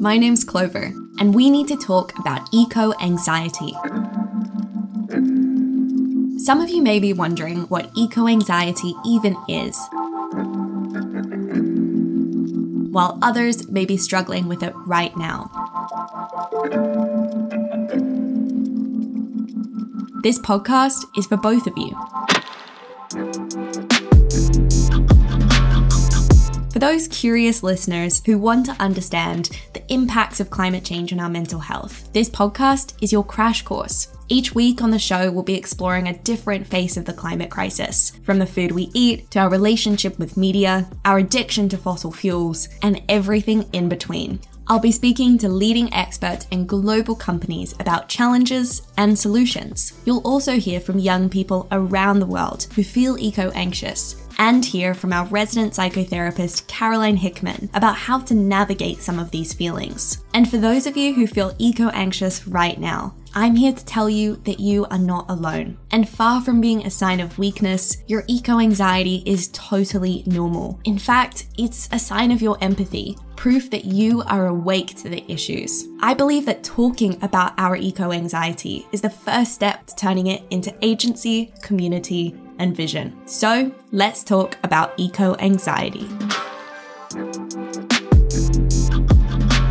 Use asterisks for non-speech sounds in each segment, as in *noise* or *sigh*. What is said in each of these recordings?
My name's Clover, and we need to talk about eco anxiety. Some of you may be wondering what eco anxiety even is, while others may be struggling with it right now. This podcast is for both of you. Those curious listeners who want to understand the impacts of climate change on our mental health, this podcast is your crash course. Each week on the show, we'll be exploring a different face of the climate crisis, from the food we eat to our relationship with media, our addiction to fossil fuels, and everything in between. I'll be speaking to leading experts and global companies about challenges and solutions. You'll also hear from young people around the world who feel eco anxious and hear from our resident psychotherapist, Caroline Hickman, about how to navigate some of these feelings. And for those of you who feel eco anxious right now, I'm here to tell you that you are not alone. And far from being a sign of weakness, your eco anxiety is totally normal. In fact, it's a sign of your empathy, proof that you are awake to the issues. I believe that talking about our eco anxiety is the first step to turning it into agency, community, and vision. So let's talk about eco anxiety.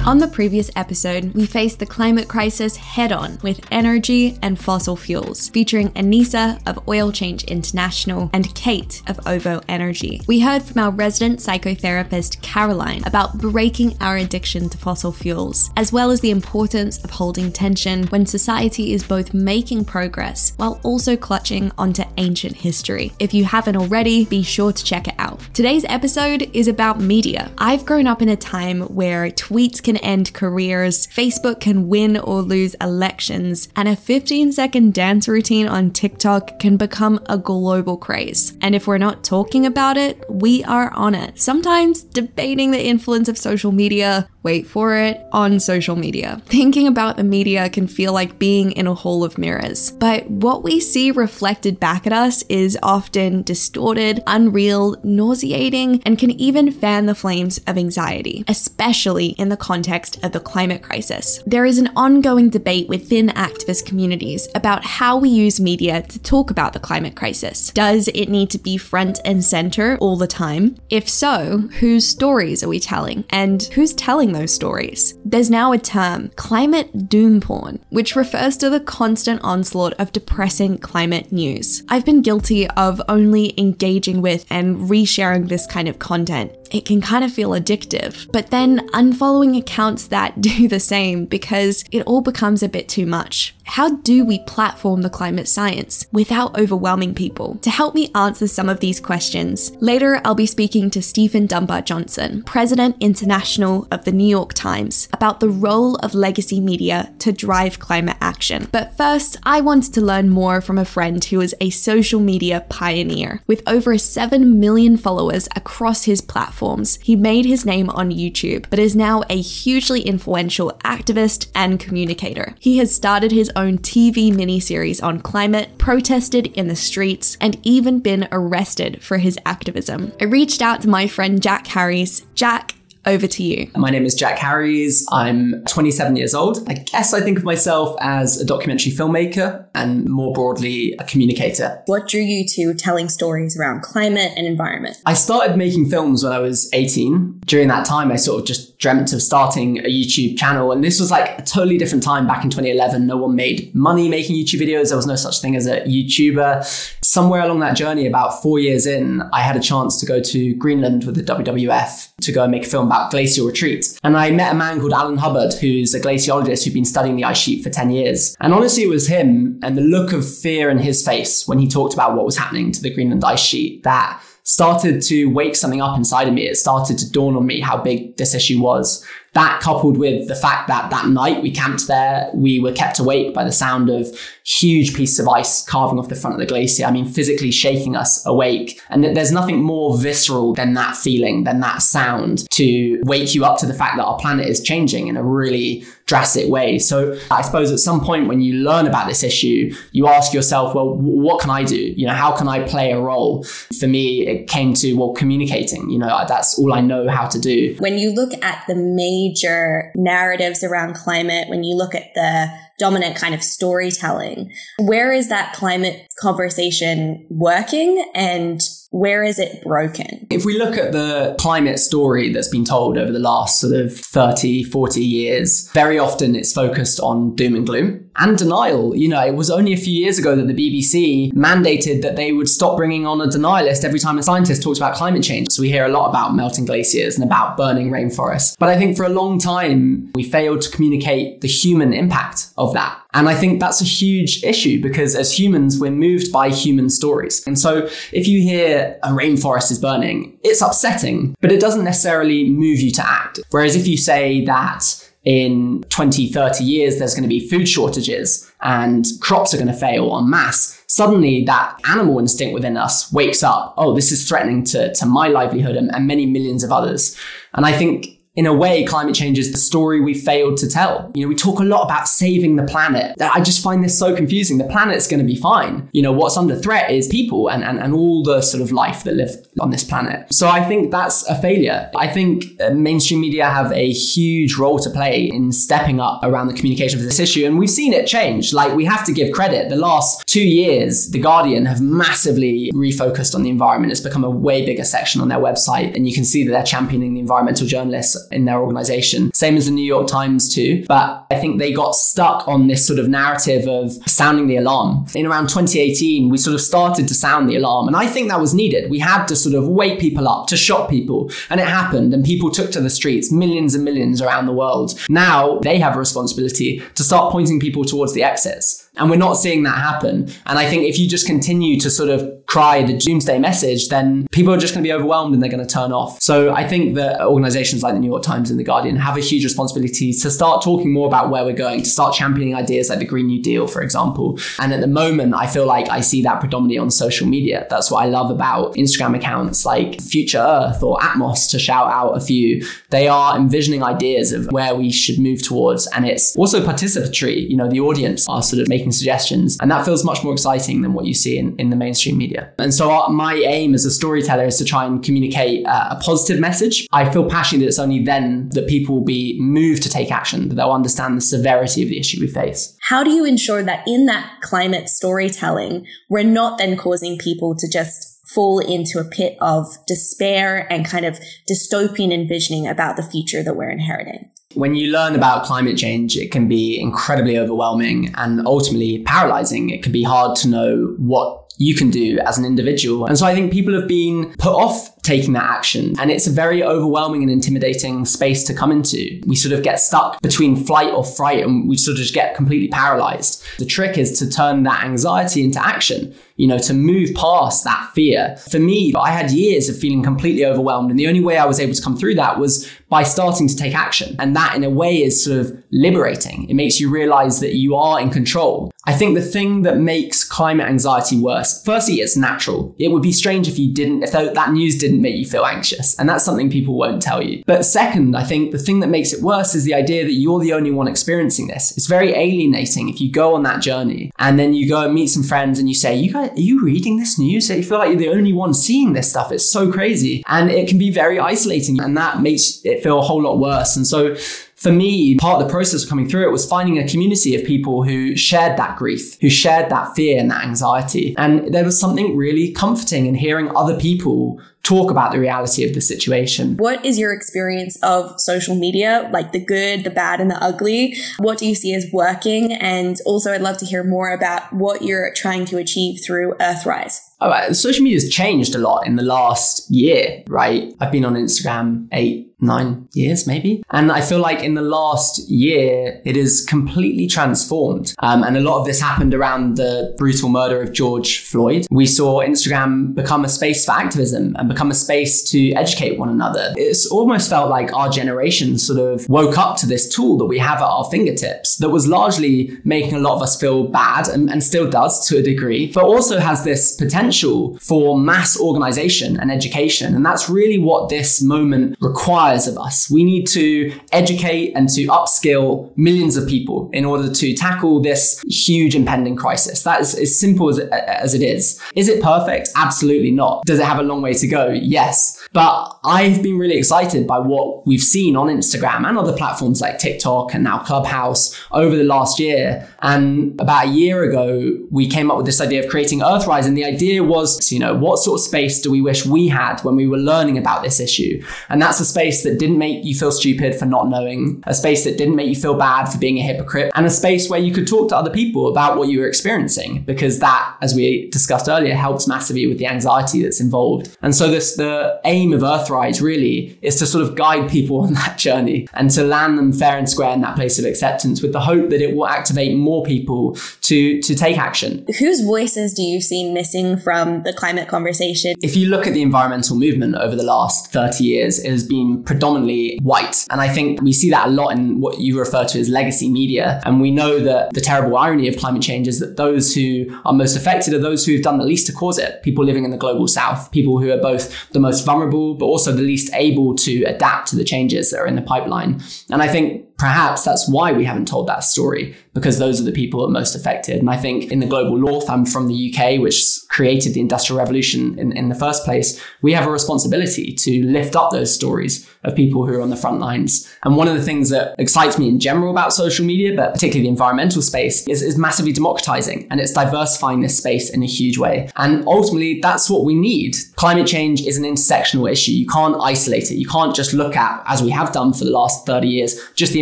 On the previous episode, we faced the climate crisis head on with energy and fossil fuels, featuring Anissa of Oil Change International and Kate of OVO Energy. We heard from our resident psychotherapist, Caroline, about breaking our addiction to fossil fuels, as well as the importance of holding tension when society is both making progress while also clutching onto ancient history. If you haven't already, be sure to check it out. Today's episode is about media. I've grown up in a time where tweets can end careers, Facebook can win or lose elections, and a 15 second dance routine on TikTok can become a global craze. And if we're not talking about it, we are on it. Sometimes debating the influence of social media, wait for it, on social media. Thinking about the media can feel like being in a hall of mirrors. But what we see reflected back at us is often distorted, unreal, nauseating, and can even fan the flames of anxiety, especially in the context of the climate crisis. There is an ongoing debate within activist communities about how we use media to talk about the climate crisis. Does it need to be front and center all the time? If so, whose stories are we telling? And who's telling those stories. There's now a term, climate doom porn, which refers to the constant onslaught of depressing climate news. I've been guilty of only engaging with and resharing this kind of content it can kind of feel addictive. But then unfollowing accounts that *laughs* do the same because it all becomes a bit too much. How do we platform the climate science without overwhelming people? To help me answer some of these questions, later I'll be speaking to Stephen Dunbar Johnson, President International of the New York Times, about the role of legacy media to drive climate action. But first, I wanted to learn more from a friend who is a social media pioneer. With over 7 million followers across his platforms, he made his name on YouTube, but is now a hugely influential activist and communicator. He has started his own TV miniseries on climate, protested in the streets, and even been arrested for his activism. I reached out to my friend Jack Harries. Jack, over to you. My name is Jack Harries. I'm 27 years old. I guess I think of myself as a documentary filmmaker and more broadly a communicator. What drew you to telling stories around climate and environment? I started making films when I was 18. During that time, I sort of just dreamt of starting a YouTube channel. And this was like a totally different time back in 2011. No one made money making YouTube videos. There was no such thing as a YouTuber. Somewhere along that journey, about four years in, I had a chance to go to Greenland with the WWF to go and make a film about glacial retreat. And I met a man called Alun Hubbard, who's a glaciologist who'd been studying the ice sheet for 10 years. And honestly, it was him and the look of fear in his face when he talked about what was happening to the Greenland ice sheet that started to wake something up inside of me. It started to dawn on me how big this issue was. that coupled with the fact that that night we camped there, we were kept awake by the sound of huge pieces of ice calving off the front of the glacier. I mean, physically shaking us awake. And there's nothing more visceral than that feeling, than that sound to wake you up to the fact that our planet is changing in a really drastic way. So I suppose at some point when you learn about this issue, you ask yourself, well, what can I do? You know, how can I play a role? For me, it came to, well, communicating, you know, that's all I know how to do. When you look at the major narratives around climate, when you look at the dominant kind of storytelling, where is that climate conversation working and where is it broken? If we look at the climate story that's been told over the last sort of 30, 40 years, very often it's focused on doom and gloom and denial. You know, it was only a few years ago that the BBC mandated that they would stop bringing on a denialist every time a scientist talks about climate change. So we hear a lot about melting glaciers and about burning rainforests. But I think for a long time, we failed to communicate the human impact of that. And I think that's a huge issue because as humans, we're moved by human stories. And so if you hear a rainforest is burning, it's upsetting, but it doesn't necessarily move you to act. Whereas if you say that in 20, 30 years, there's going to be food shortages and crops are going to fail en masse, suddenly that animal instinct within us wakes up. Oh, this is threatening to, to my livelihood and, and many millions of others. And I think in a way, climate change is the story we failed to tell. You know, we talk a lot about saving the planet. I just find this so confusing. The planet's going to be fine. You know, what's under threat is people and, and, and all the sort of life that live on this planet. So I think that's a failure. I think uh, mainstream media have a huge role to play in stepping up around the communication of this issue. And we've seen it change. Like, we have to give credit. The last two years, The Guardian have massively refocused on the environment. It's become a way bigger section on their website. And you can see that they're championing the environmental journalists in their organization. Same as the New York Times too. But I think they got stuck on this sort of narrative of sounding the alarm. In around 2018, we sort of started to sound the alarm. And I think that was needed. We had to sort of wake people up, to shock people. And it happened. And people took to the streets, millions and millions around the world. Now they have a responsibility to start pointing people towards the exits. And we're not seeing that happen. And I think if you just continue to sort of cry the doomsday message, then people are just going to be overwhelmed and they're going to turn off. So I think that organizations like the New York Times and the Guardian have a huge responsibility to start talking more about where we're going, to start championing ideas like the Green New Deal, for example. And at the moment, I feel like I see that predominantly on social media. That's what I love about Instagram accounts like Future Earth or Atmos, to shout out a few. They are envisioning ideas of where we should move towards. And it's also participatory. You know, the audience are sort of making suggestions. And that feels much more exciting than what you see in, in the mainstream media. And so our, my aim as a storyteller is to try and communicate uh, a positive message. I feel passionate that it's only then that people will be moved to take action, that they'll understand the severity of the issue we face. How do you ensure that in that climate storytelling, we're not then causing people to just fall into a pit of despair and kind of dystopian envisioning about the future that we're inheriting? When you learn about climate change, it can be incredibly overwhelming and ultimately paralyzing. It can be hard to know what you can do as an individual. And so I think people have been put off taking that action. And it's a very overwhelming and intimidating space to come into. We sort of get stuck between flight or fright and we sort of just get completely paralyzed. The trick is to turn that anxiety into action you know, to move past that fear. For me, I had years of feeling completely overwhelmed. And the only way I was able to come through that was by starting to take action. And that, in a way, is sort of liberating. It makes you realize that you are in control. I think the thing that makes climate anxiety worse, firstly, it's natural. It would be strange if you didn't, if that news didn't make you feel anxious. And that's something people won't tell you. But second, I think the thing that makes it worse is the idea that you're the only one experiencing this. It's very alienating if you go on that journey and then you go and meet some friends and you say, you guys, are you reading this news? You feel like you're the only one seeing this stuff. It's so crazy. And it can be very isolating and that makes it feel a whole lot worse. And so for me, part of the process of coming through it was finding a community of people who shared that grief, who shared that fear and that anxiety. And there was something really comforting in hearing other people talk about the reality of the situation. What is your experience of social media, like the good, the bad, and the ugly? What do you see as working? And also, I'd love to hear more about what you're trying to achieve through Earthrise. All right, social media has changed a lot in the last year, right? I've been on Instagram eight, nine years, maybe. And I feel like in the last year, it is completely transformed. Um, and a lot of this happened around the brutal murder of George Floyd. We saw Instagram become a space for activism and become a space to educate one another. It's almost felt like our generation sort of woke up to this tool that we have at our fingertips that was largely making a lot of us feel bad and, and still does to a degree, but also has this potential for mass organization and education. And that's really what this moment requires of us. We need to educate and to upskill millions of people in order to tackle this huge impending crisis. That is as simple as, as it is. Is it perfect? Absolutely not. Does it have a long way to go? Yes. But I've been really excited by what we've seen on Instagram and other platforms like TikTok and now Clubhouse over the last year. And about a year ago, we came up with this idea of creating Earthrise. And the idea was, you know, what sort of space do we wish we had when we were learning about this issue? And that's a space that didn't make you feel stupid for not knowing, a space that didn't make you feel bad for being a hypocrite, and a space where you could talk to other people about what you were experiencing, because that, as we discussed earlier, helps massively with the anxiety that's involved. And so this the aim of Earthrise really is to sort of guide people *laughs* on that journey and to land them fair and square in that place of acceptance with the hope that it will activate more people to to take action. Whose voices do you see missing from the climate conversation? If you look at the environmental movement over the last 30 years, it has been predominantly white. And I think we see that a lot in what you refer to as legacy media. And we know that the terrible irony of climate change is that those who are most affected are those who've done the least to cause it. People living in the global south, people who are both the most vulnerable, but also the least able to adapt to the changes that are in the pipeline. And I think perhaps that's why we haven't told that story because those are the people that are most affected. And I think in the global north, I'm from the UK, which created the industrial revolution in, in the first place. We have a responsibility to lift up those stories of people who are on the front lines. And one of the things that excites me in general about social media, but particularly the environmental space, is, is massively democratizing and it's diversifying this space in a huge way. And ultimately, that's what we need. Climate change is an intersectional issue. You can't isolate it. You can't just look at, as we have done for the last 30 years, just the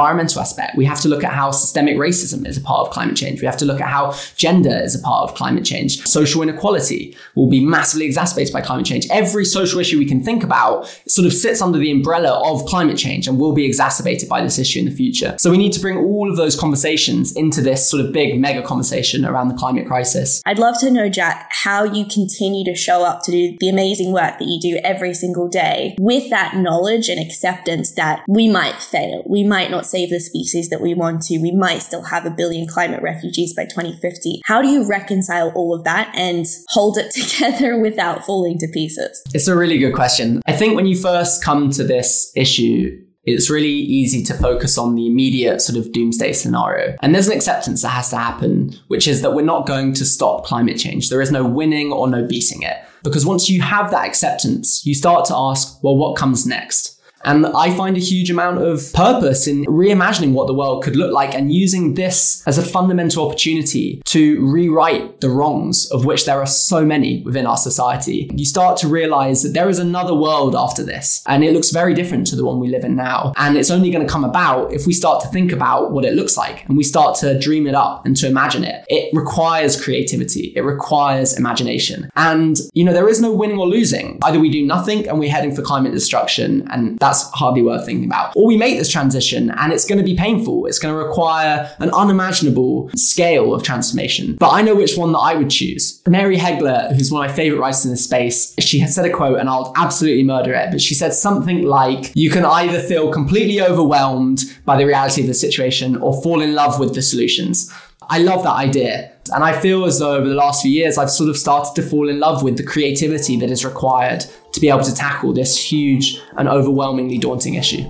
environmental aspect. We have to look at how systemic racism is a part of climate change. We have to look at how gender is a part of climate change. Social inequality will be massively exacerbated by climate change. Every social issue we can think about sort of sits under the umbrella of climate change and will be exacerbated by this issue in the future. So we need to bring all of those conversations into this sort of big mega conversation around the climate crisis. I'd love to know, Jack, how you continue to show up to do the amazing work that you do every single day with that knowledge and acceptance that we might fail. We might not save the species that we want to. We might still have a billion climate refugees by 2050. How do you reconcile all of that and hold it *laughs* together without falling to pieces? It's a really good question. I think when you first come to this issue, it's really easy to focus on the immediate sort of doomsday scenario. And there's an acceptance that has to happen, which is that we're not going to stop climate change. There is no winning or no beating it. Because once you have that acceptance, you start to ask, well, what comes next? And I find a huge amount of purpose in reimagining what the world could look like and using this as a fundamental opportunity to rewrite the wrongs of which there are so many within our society. You start to realize that there is another world after this, and it looks very different to the one we live in now. And it's only going to come about if we start to think about what it looks like and we start to dream it up and to imagine it. It requires creativity, it requires imagination. And, you know, there is no winning or losing. Either we do nothing and we're heading for climate destruction, and that that's hardly worth thinking about. Or we make this transition and it's going to be painful. It's going to require an unimaginable scale of transformation. But I know which one that I would choose. Mary Heglar, who's one of my favorite writers in this space, she has said a quote and I'll absolutely murder it, but she said something like, you can either feel completely overwhelmed by the reality of the situation or fall in love with the solutions. I love that idea. And I feel as though over the last few years, I've sort of started to fall in love with the creativity that is required to be able to tackle this huge and overwhelmingly daunting issue.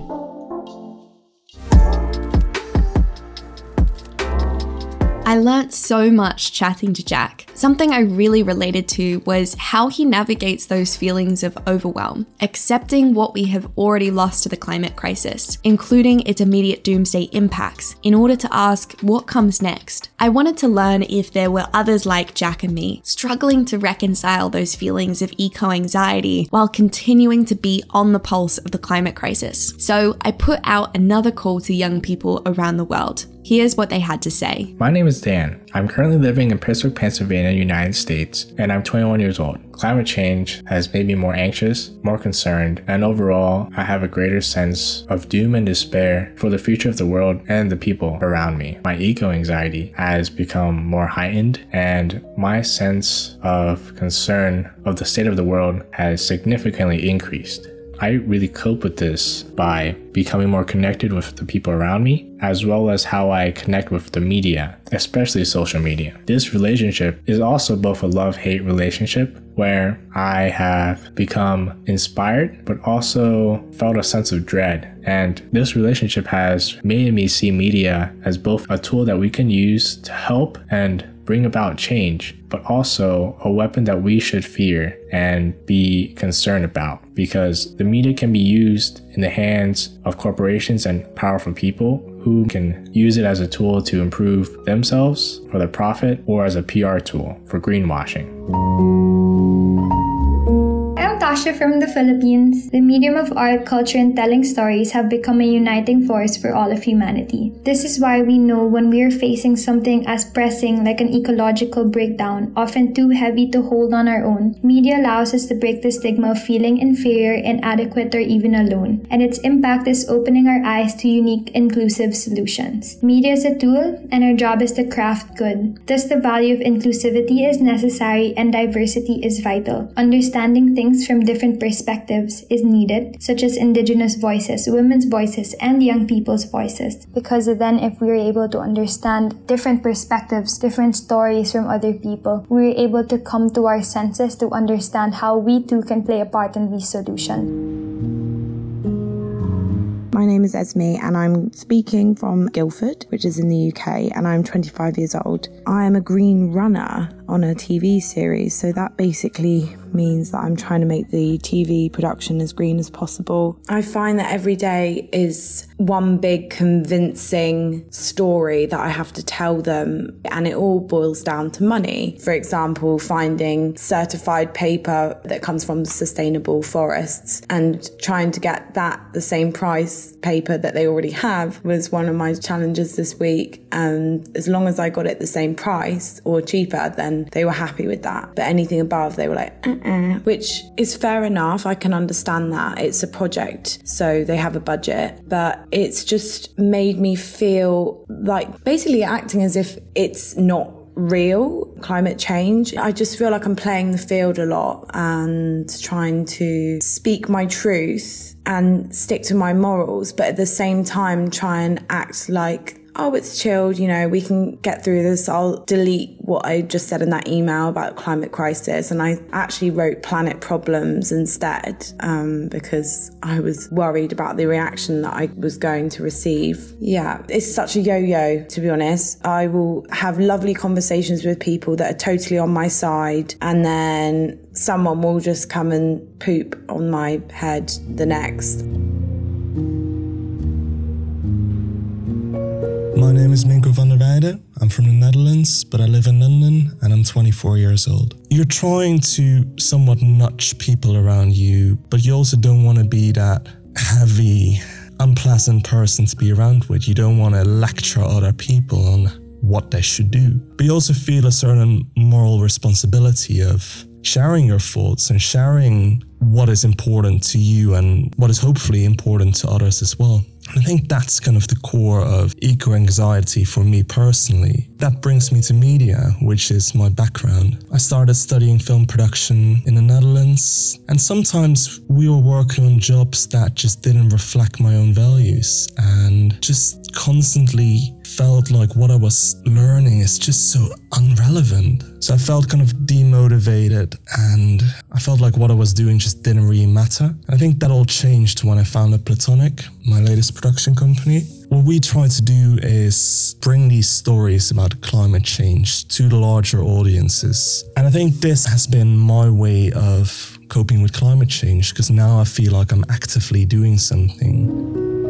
I learnt so much chatting to Jack. Something I really related to was how he navigates those feelings of overwhelm, accepting what we have already lost to the climate crisis, including its immediate doomsday impacts, in order to ask what comes next. I wanted to learn if there were others like Jack and me, struggling to reconcile those feelings of eco anxiety while continuing to be on the pulse of the climate crisis. So I put out another call to young people around the world Here's what they had to say. My name is Dan. I'm currently living in Pittsburgh, Pennsylvania, United States, and I'm 21 years old. Climate change has made me more anxious, more concerned, and overall, I have a greater sense of doom and despair for the future of the world and the people around me. My eco anxiety has become more heightened, and my sense of concern of the state of the world has significantly increased. I really cope with this by becoming more connected with the people around me, as well as how I connect with the media, especially social media. This relationship is also both a love hate relationship where I have become inspired, but also felt a sense of dread. And this relationship has made me see media as both a tool that we can use to help and bring about change, but also a weapon that we should fear and be concerned about because the media can be used in the hands of corporations and powerful people who can use it as a tool to improve themselves for their profit or as a PR tool for greenwashing. Tasha from the Philippines, the medium of art, culture, and telling stories have become a uniting force for all of humanity. This is why we know when we are facing something as pressing like an ecological breakdown, often too heavy to hold on our own, media allows us to break the stigma of feeling inferior, inadequate, or even alone. And its impact is opening our eyes to unique, inclusive solutions. Media is a tool, and our job is to craft good. Thus, the value of inclusivity is necessary and diversity is vital. Understanding things different perspectives is needed, such as indigenous voices, women's voices, and young people's voices. Because then, if we're able to understand different perspectives, different stories from other people, we're able to come to our senses to understand how we too can play a part in these solutions. My name is Esme and I'm speaking from Guildford, which is in the UK, and I'm 25 years old. I am a green runner on a TV series, so that basically means that I'm trying to make the TV production as green as possible. I find that every day is one big convincing story that I have to tell them, and it all boils down to money. For example, finding certified paper that comes from sustainable forests and trying to get that the same price paper that they already have was one of my challenges this week. And as long as I got it the same price or cheaper, then they were happy with that. But anything above, they were like, which is fair enough. I can understand that. It's a project, so they have a budget. But it's just made me feel like basically acting as if it's not real climate change. I just feel like I'm playing the field a lot and trying to speak my truth and stick to my morals, but at the same time try and act like oh, it's chilled, you know, we can get through this. I'll delete what I just said in that email about climate crisis. And I actually wrote planet problems instead um, because I was worried about the reaction that I was going to receive. Yeah, it's such a yo yo, to be honest. I will have lovely conversations with people that are totally on my side, and then someone will just come and poop on my head the next. My name is Minko van der Weijden. I'm from the Netherlands, but I live in London and I'm 24 years old. You're trying to somewhat nudge people around you, but you also don't want to be that heavy, unpleasant person to be around with. You don't want to lecture other people on what they should do. But you also feel a certain moral responsibility of sharing your thoughts and sharing what is important to you and what is hopefully important to others as well. I think that's kind of the core of eco anxiety for me personally. That brings me to media, which is my background. I started studying film production in the Netherlands, and sometimes we were working on jobs that just didn't reflect my own values and just constantly felt like what I was learning is just so unrelevant. So I felt kind of demotivated and I felt like what I was doing just didn't really matter. I think that all changed when I founded Platonic, my latest production company. What we try to do is bring these stories about climate change to the larger audiences. And I think this has been my way of coping with climate change because now I feel like I'm actively doing something.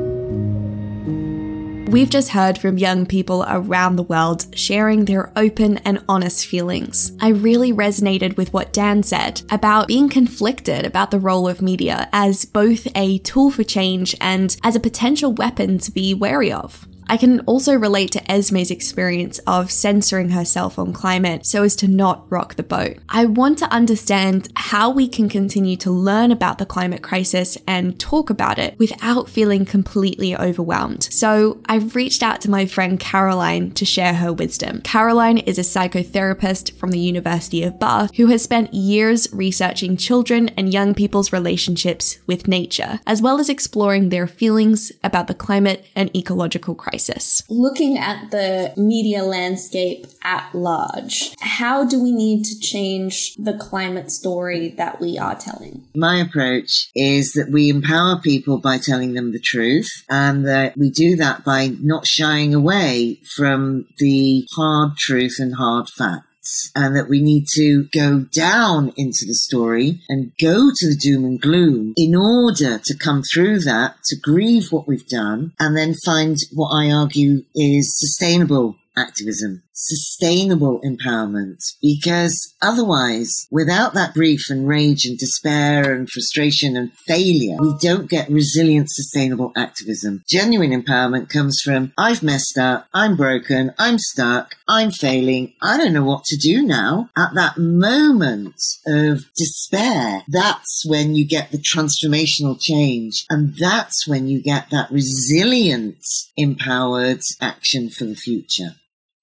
We've just heard from young people around the world sharing their open and honest feelings. I really resonated with what Dan said about being conflicted about the role of media as both a tool for change and as a potential weapon to be wary of. I can also relate to Esme's experience of censoring herself on climate so as to not rock the boat. I want to understand how we can continue to learn about the climate crisis and talk about it without feeling completely overwhelmed. So I've reached out to my friend Caroline to share her wisdom. Caroline is a psychotherapist from the University of Bath who has spent years researching children and young people's relationships with nature, as well as exploring their feelings about the climate and ecological crisis. Looking at the media landscape at large, how do we need to change the climate story that we are telling? My approach is that we empower people by telling them the truth, and that we do that by not shying away from the hard truth and hard facts and that we need to go down into the story and go to the doom and gloom in order to come through that, to grieve what we've done, and then find what I argue is sustainable activism, sustainable empowerment, because otherwise, without that grief and rage and despair and frustration and failure, we don't get resilient, sustainable activism. Genuine empowerment comes from, I've messed up, I'm broken, I'm stuck, I'm failing, I don't know what to do now. At that moment of despair, that's when you get the transformational change. And that's when you get that resilient, empowered action for the future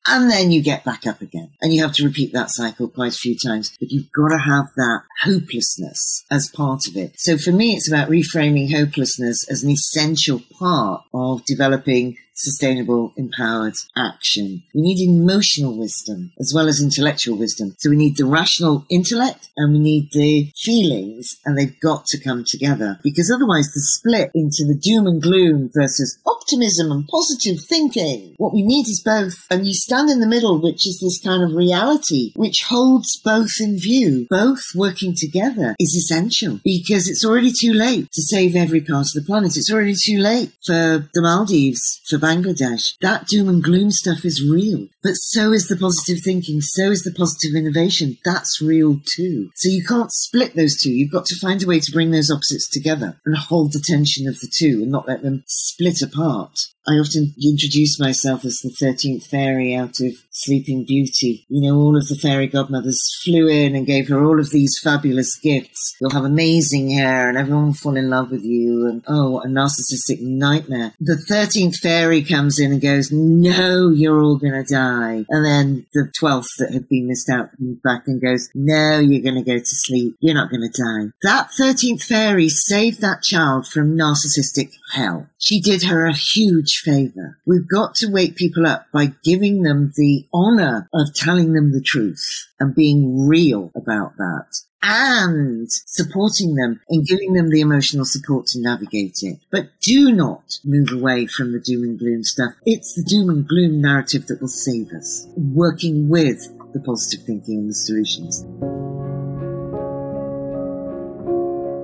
and then you get back up again. And you have to repeat that cycle quite a few times, but you've got to have that hopelessness as part of it. So for me, it's about reframing hopelessness as an essential part of developing sustainable, empowered action. We need emotional wisdom as well as intellectual wisdom. So we need the rational intellect and we need the feelings and they've got to come together because otherwise the split into the doom and gloom versus optimism and positive thinking. What we need is both. And you stand in the middle, which is this kind of reality, which holds both in view. Both working together is essential because it's already too late to save every part of the planet. It's already too late for the Maldives, for Bangladesh. That doom and gloom stuff is real. But so is the positive thinking. So is the positive innovation. That's real too. So you can't split those two. You've got to find a way to bring those opposites together and hold the tension of the two and not let them split apart. I often introduce myself as the 13th fairy out of Sleeping Beauty. You know, all of the fairy godmothers flew in and gave her all of these fabulous gifts. You'll have amazing hair and everyone will fall in love with you. And oh, a narcissistic nightmare. The 13th fairy comes in and goes, no, you're all going to die. And then the 12th that had been missed out comes back and goes, no, you're going to go to sleep. You're not going to die. That 13th fairy saved that child from narcissistic hell. She did her a huge favor. We've got to wake people up by giving them the honor of telling them the truth and being real about that and supporting them and giving them the emotional support to navigate it. But do not move away from the doom and gloom stuff. It's the doom and gloom narrative that will save us, working with the positive thinking and the solutions.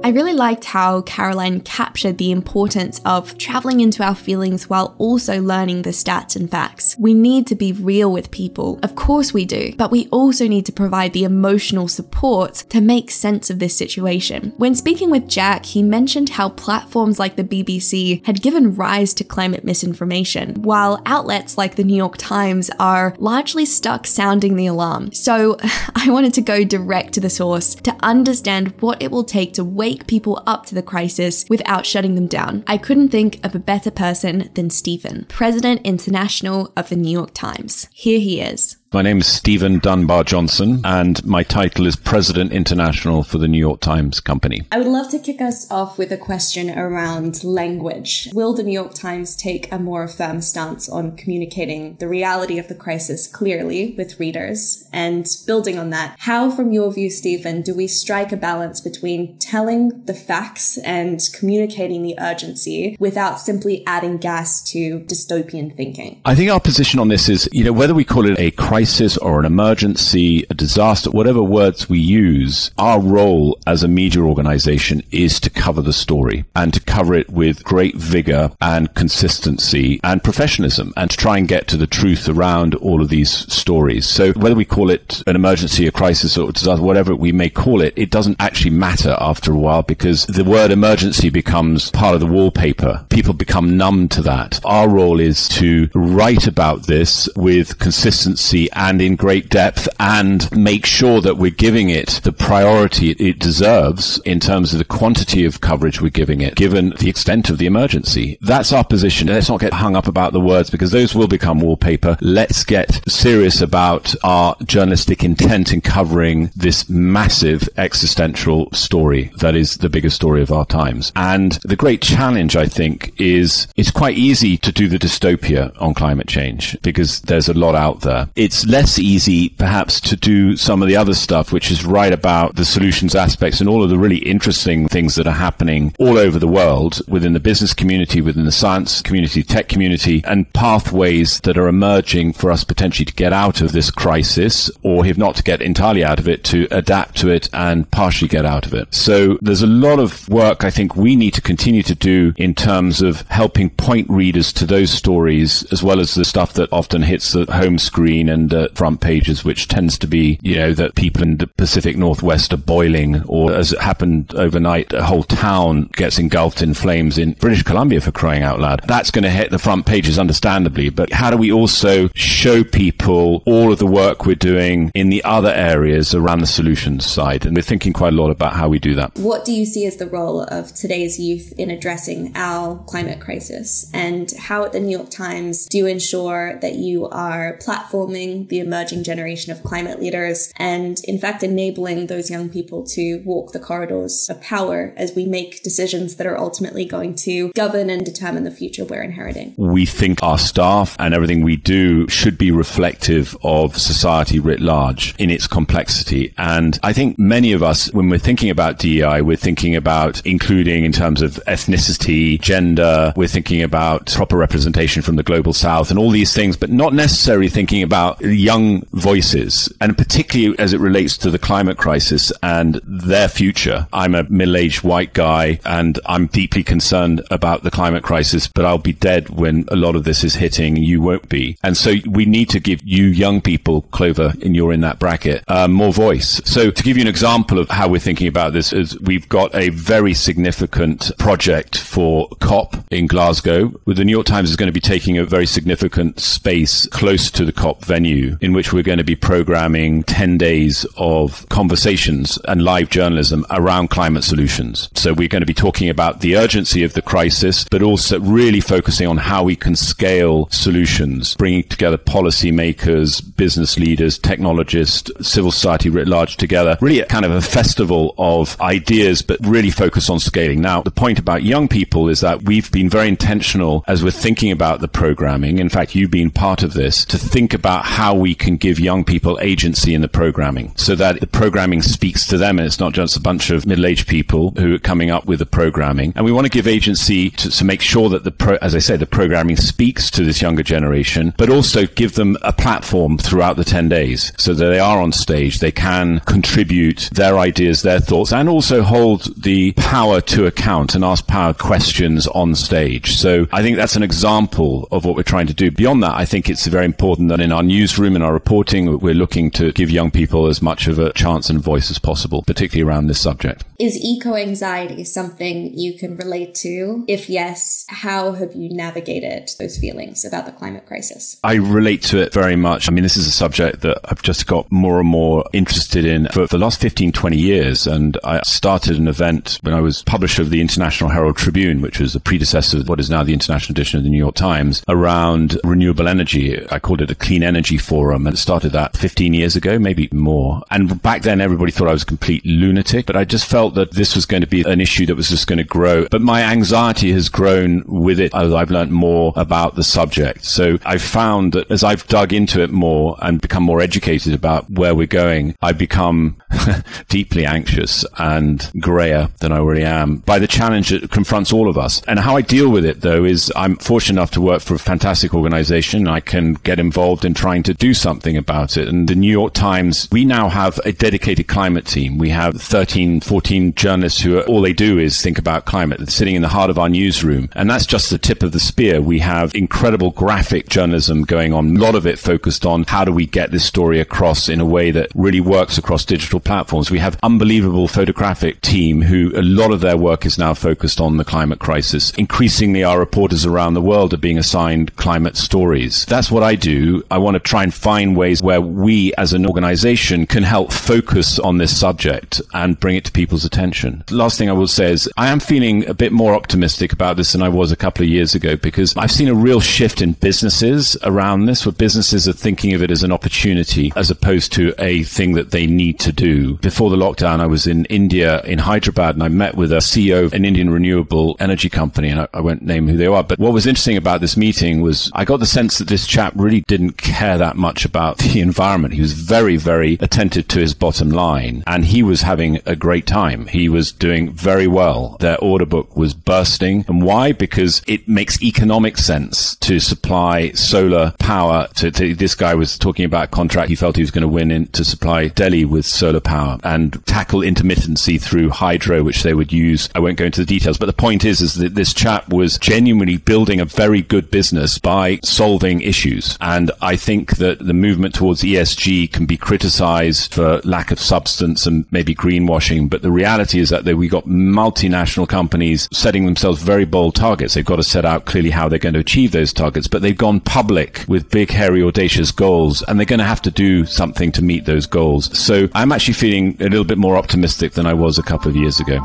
I really liked how Caroline captured the importance of traveling into our feelings while also learning the stats and facts. We need to be real with people, of course we do, but we also need to provide the emotional support to make sense of this situation. When speaking with Jack, he mentioned how platforms like the BBC had given rise to climate misinformation, while outlets like the New York Times are largely stuck sounding the alarm. So *laughs* I wanted to go direct to the source to understand what it will take to wake wake people up to the crisis without shutting them down. I couldn't think of a better person than Stephen, President International of the New York Times. Here he is. My name is Stephen Dunbar Johnson, and my title is President International for the New York Times Company. I would love to kick us off with a question around language. Will the New York Times take a more firm stance on communicating the reality of the crisis clearly with readers? And building on that, how, from your view, Stephen, do we strike a balance between telling the facts and communicating the urgency without simply adding gas to dystopian thinking? I think our position on this is, you know, whether we call it a crisis crisis or an emergency, a disaster, whatever words we use, our role as a media organization is to cover the story and to cover it with great vigor and consistency and professionalism and to try and get to the truth around all of these stories. So whether we call it an emergency, a crisis or a disaster, whatever we may call it, it doesn't actually matter after a while because the word emergency becomes part of the wallpaper. People become numb to that. Our role is to write about this with consistency and in great depth and make sure that we're giving it the priority it deserves in terms of the quantity of coverage we're giving it, given the extent of the emergency. That's our position. Let's not get hung up about the words because those will become wallpaper. Let's get serious about our journalistic intent in covering this massive existential story that is the biggest story of our times. And the great challenge, I think, is it's quite easy to do the dystopia on climate change because there's a lot out there. It's less easy, perhaps, to do some of the other stuff, which is write about the solutions aspects and all of the really interesting things that are happening all over the world within the business community, within the science community, tech community, and pathways that are emerging for us potentially to get out of this crisis, or if not to get entirely out of it, to adapt to it and partially get out of it. So there's a lot of work I think we need to continue to do in terms of helping point readers to those stories, as well as the stuff that often hits the home screen and uh, front pages, which tends to be, you know, that people in the Pacific Northwest are boiling, or as it happened overnight, a whole town gets engulfed in flames in British Columbia for crying out loud. That's going to hit the front pages, understandably. But how do we also show people all of the work we're doing in the other areas around the solutions side? And we're thinking quite a lot about how we do that. What do you see as the role of today's youth in addressing our climate crisis? And how at the New York Times do you ensure that you are platforming the emerging generation of climate leaders and, in fact, enabling those young people to walk the corridors of power as we make decisions that are ultimately going to govern and determine the future we're inheriting? We think our staff and everything we do should be reflective of society writ large in its complexity. And I think many of us, when we're thinking about DEI, we're thinking about including in terms of ethnicity, gender, we're thinking about proper representation from the global south and all these things, but not necessarily thinking about young voices. And particularly as it relates to the climate crisis and their future. I'm a middle aged white guy and I'm deeply concerned about the climate crisis, but I'll be dead when a lot of this is hitting. You won't be. And so we need to give you young people, Clover, and you're in that bracket, uh, more voice. So to give you an example of how we're thinking about this is we've got a very significant project for COP in Glasgow. The New York Times is going to be taking a very significant space close to the COP venue in which we're going to be programming 10 days of conversations and live journalism around climate solutions. So we're going to be talking about the urgency of the crisis, but also really focusing on how we can scale solutions, bringing together policymakers, business leaders, technologists, civil society writ large together, really a kind of a festival of ideas, but really focus on scaling. Now, the point about young people is that we've been very intentional as we're thinking about the programming. In fact, you've been part of this to think about how we can give young people agency in the programming so that the programming speaks to them and it's not just a bunch of middle-aged people who are coming up with the programming. And we want to give agency to, to make sure that the, pro, as I say, the programming speaks to this younger generation, but also give them a platform throughout the 10 days so that they are on stage. They can contribute their ideas, their thoughts, and also hold the power to account and ask power questions on stage. So I think that's an example of what we're trying to do. Beyond that, I think it's very important that in our newsroom, in our reporting, we're looking to give young people as much of a chance and voice as possible, particularly around this subject. Is eco anxiety something you can relate to? If yes, how have you navigated those feelings about the climate crisis? I relate to it very much. I mean, this is a subject that I've just got more and more interested in for, for the last 15, 20 years. And I started an event when I was publisher of the International Herald Tribune, which was the predecessor of what is now the International Edition of the New York Times, around renewable energy. I called it a clean energy forum and started that 15 years ago, maybe more. And back then everybody thought I was a complete lunatic, but I just felt that this was going to be an issue that was just going to grow. But my anxiety has grown with it as I've learned more about the subject. So I've found that as I've dug into it more and become more educated about where we're going, I've become *laughs* deeply anxious and grayer than I really am by the challenge that confronts all of us. And how I deal with it, though, is I'm fortunate enough to work for a fantastic organization. I can get involved in trying to do something about it. And the New York Times, we now have a dedicated climate team. We have 13, 14 journalists who are, all they do is think about climate. They're sitting in the heart of our newsroom. And that's just the tip of the spear. We have incredible graphic journalism going on. A lot of it focused on how do we get this story across in a way that really works across digital platforms. We have unbelievable photographic team who a lot of their work is now focused on the climate crisis. Increasingly, our reporters around the world are being assigned climate stories. That's what I do. I want to try and find ways where we as an organization can help focus on this subject and bring it to people's attention. last thing I will say is I am feeling a bit more optimistic about this than I was a couple of years ago because I've seen a real shift in businesses around this where businesses are thinking of it as an opportunity as opposed to a thing that they need to do. Before the lockdown, I was in India, in Hyderabad, and I met with a CEO of an Indian renewable energy company, and I, I won't name who they are. But what was interesting about this meeting was I got the sense that this chap really didn't care that much about the environment. He was very, very attentive to his bottom line, and he was having a great time. He was doing very well. Their order book was bursting. And why? Because it makes economic sense to supply solar power to, to this guy was talking about contract he felt he was going to win in to supply Delhi with solar power and tackle intermittency through hydro, which they would use. I won't go into the details, but the point is, is that this chap was genuinely building a very good business by solving issues. And I think that the movement towards ESG can be criticized for lack of substance and maybe greenwashing. But the reality is that we've got multinational companies setting themselves very bold targets. They've got to set out clearly how they're going to achieve those targets, but they've gone public with big, hairy, audacious goals, and they're going to have to do something to meet those goals. So I'm actually feeling a little bit more optimistic than I was a couple of years ago.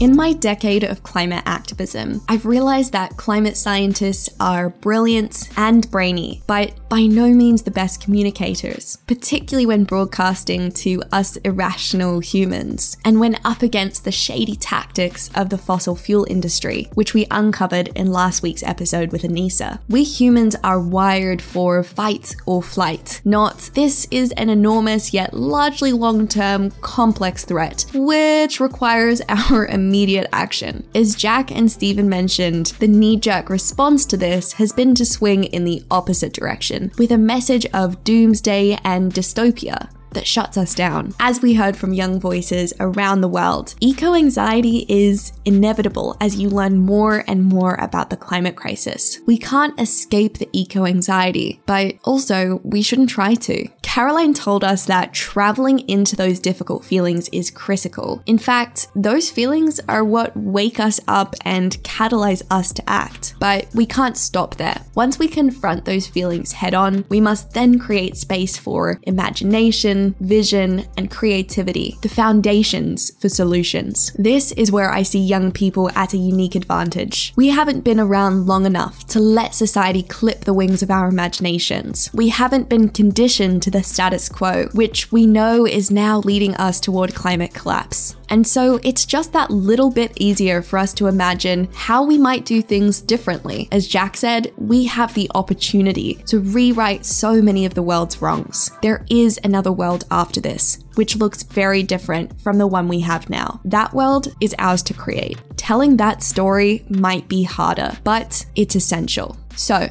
In my decade of climate activism, I've realized that climate scientists are brilliant and brainy, but by no means the best communicators, particularly when broadcasting to us irrational humans, and when up against the shady tactics of the fossil fuel industry, which we uncovered in last week's episode with Anisa. We humans are wired for fight or flight, not this is an enormous yet largely long term complex threat, which requires *laughs* our immediate immediate action. As Jack and Stephen mentioned, the knee jerk response to this has been to swing in the opposite direction, with a message of doomsday and dystopia that shuts us down. As we heard from young voices around the world, eco anxiety is inevitable as you learn more and more about the climate crisis. We can't escape the eco anxiety, but also we shouldn't try to. Caroline told us that traveling into those difficult feelings is critical. In fact, those feelings are what wake us up and catalyze us to act. But we can't stop there. Once we confront those feelings head on, we must then create space for imagination vision, and creativity, the foundations for solutions. This is where I see young people at a unique advantage. We haven't been around long enough to let society clip the wings of our imaginations. We haven't been conditioned to the status quo, which we know is now leading us toward climate collapse. And so it's just that little bit easier for us to imagine how we might do things differently. As Jack said, we have the opportunity to rewrite so many of the world's wrongs. There is another world after this, which looks very different from the one we have now. That world is ours to create. Telling that story might be harder, but it's essential. So,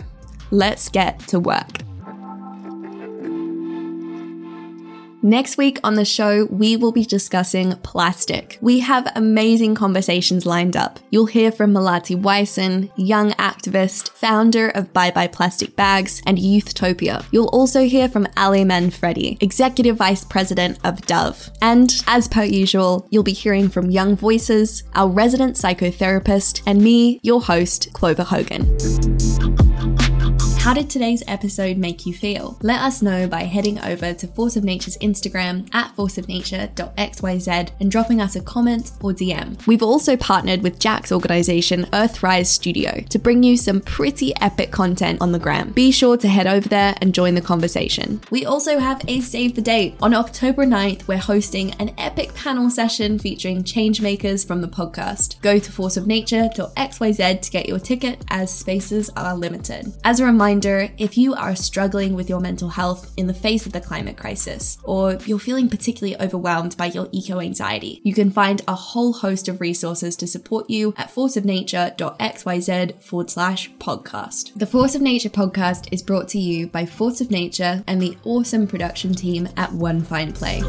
let's get to work. Next week on the show, we will be discussing plastic. We have amazing conversations lined up. You'll hear from Melati Wijsen, young activist, founder of Bye Bye Plastic Bags and Youthtopia. You'll also hear from Ali Manfredi, executive vice president of Dove. And as per usual, you'll be hearing from young voices, our resident psychotherapist, and me, your host, Clover Hogan. How did today's episode make you feel? Let us know by heading over to Force of Nature's Instagram at forceofnature.xyz and dropping us a comment or DM. We've also partnered with Jack's organization Earthrise Studio to bring you some pretty epic content on the gram. Be sure to head over there and join the conversation. We also have a save the date. On October 9th, we're hosting an epic panel session featuring changemakers from the podcast. Go to forceofnature.xyz to get your ticket as spaces are limited. As a reminder, reminder if you are struggling with your mental health in the face of the climate crisis, or you're feeling particularly overwhelmed by your eco anxiety, you can find a whole host of resources to support you at forceofnature.xyz forward slash podcast. The Force of Nature podcast is brought to you by Force of Nature and the awesome production team at One Fine Play.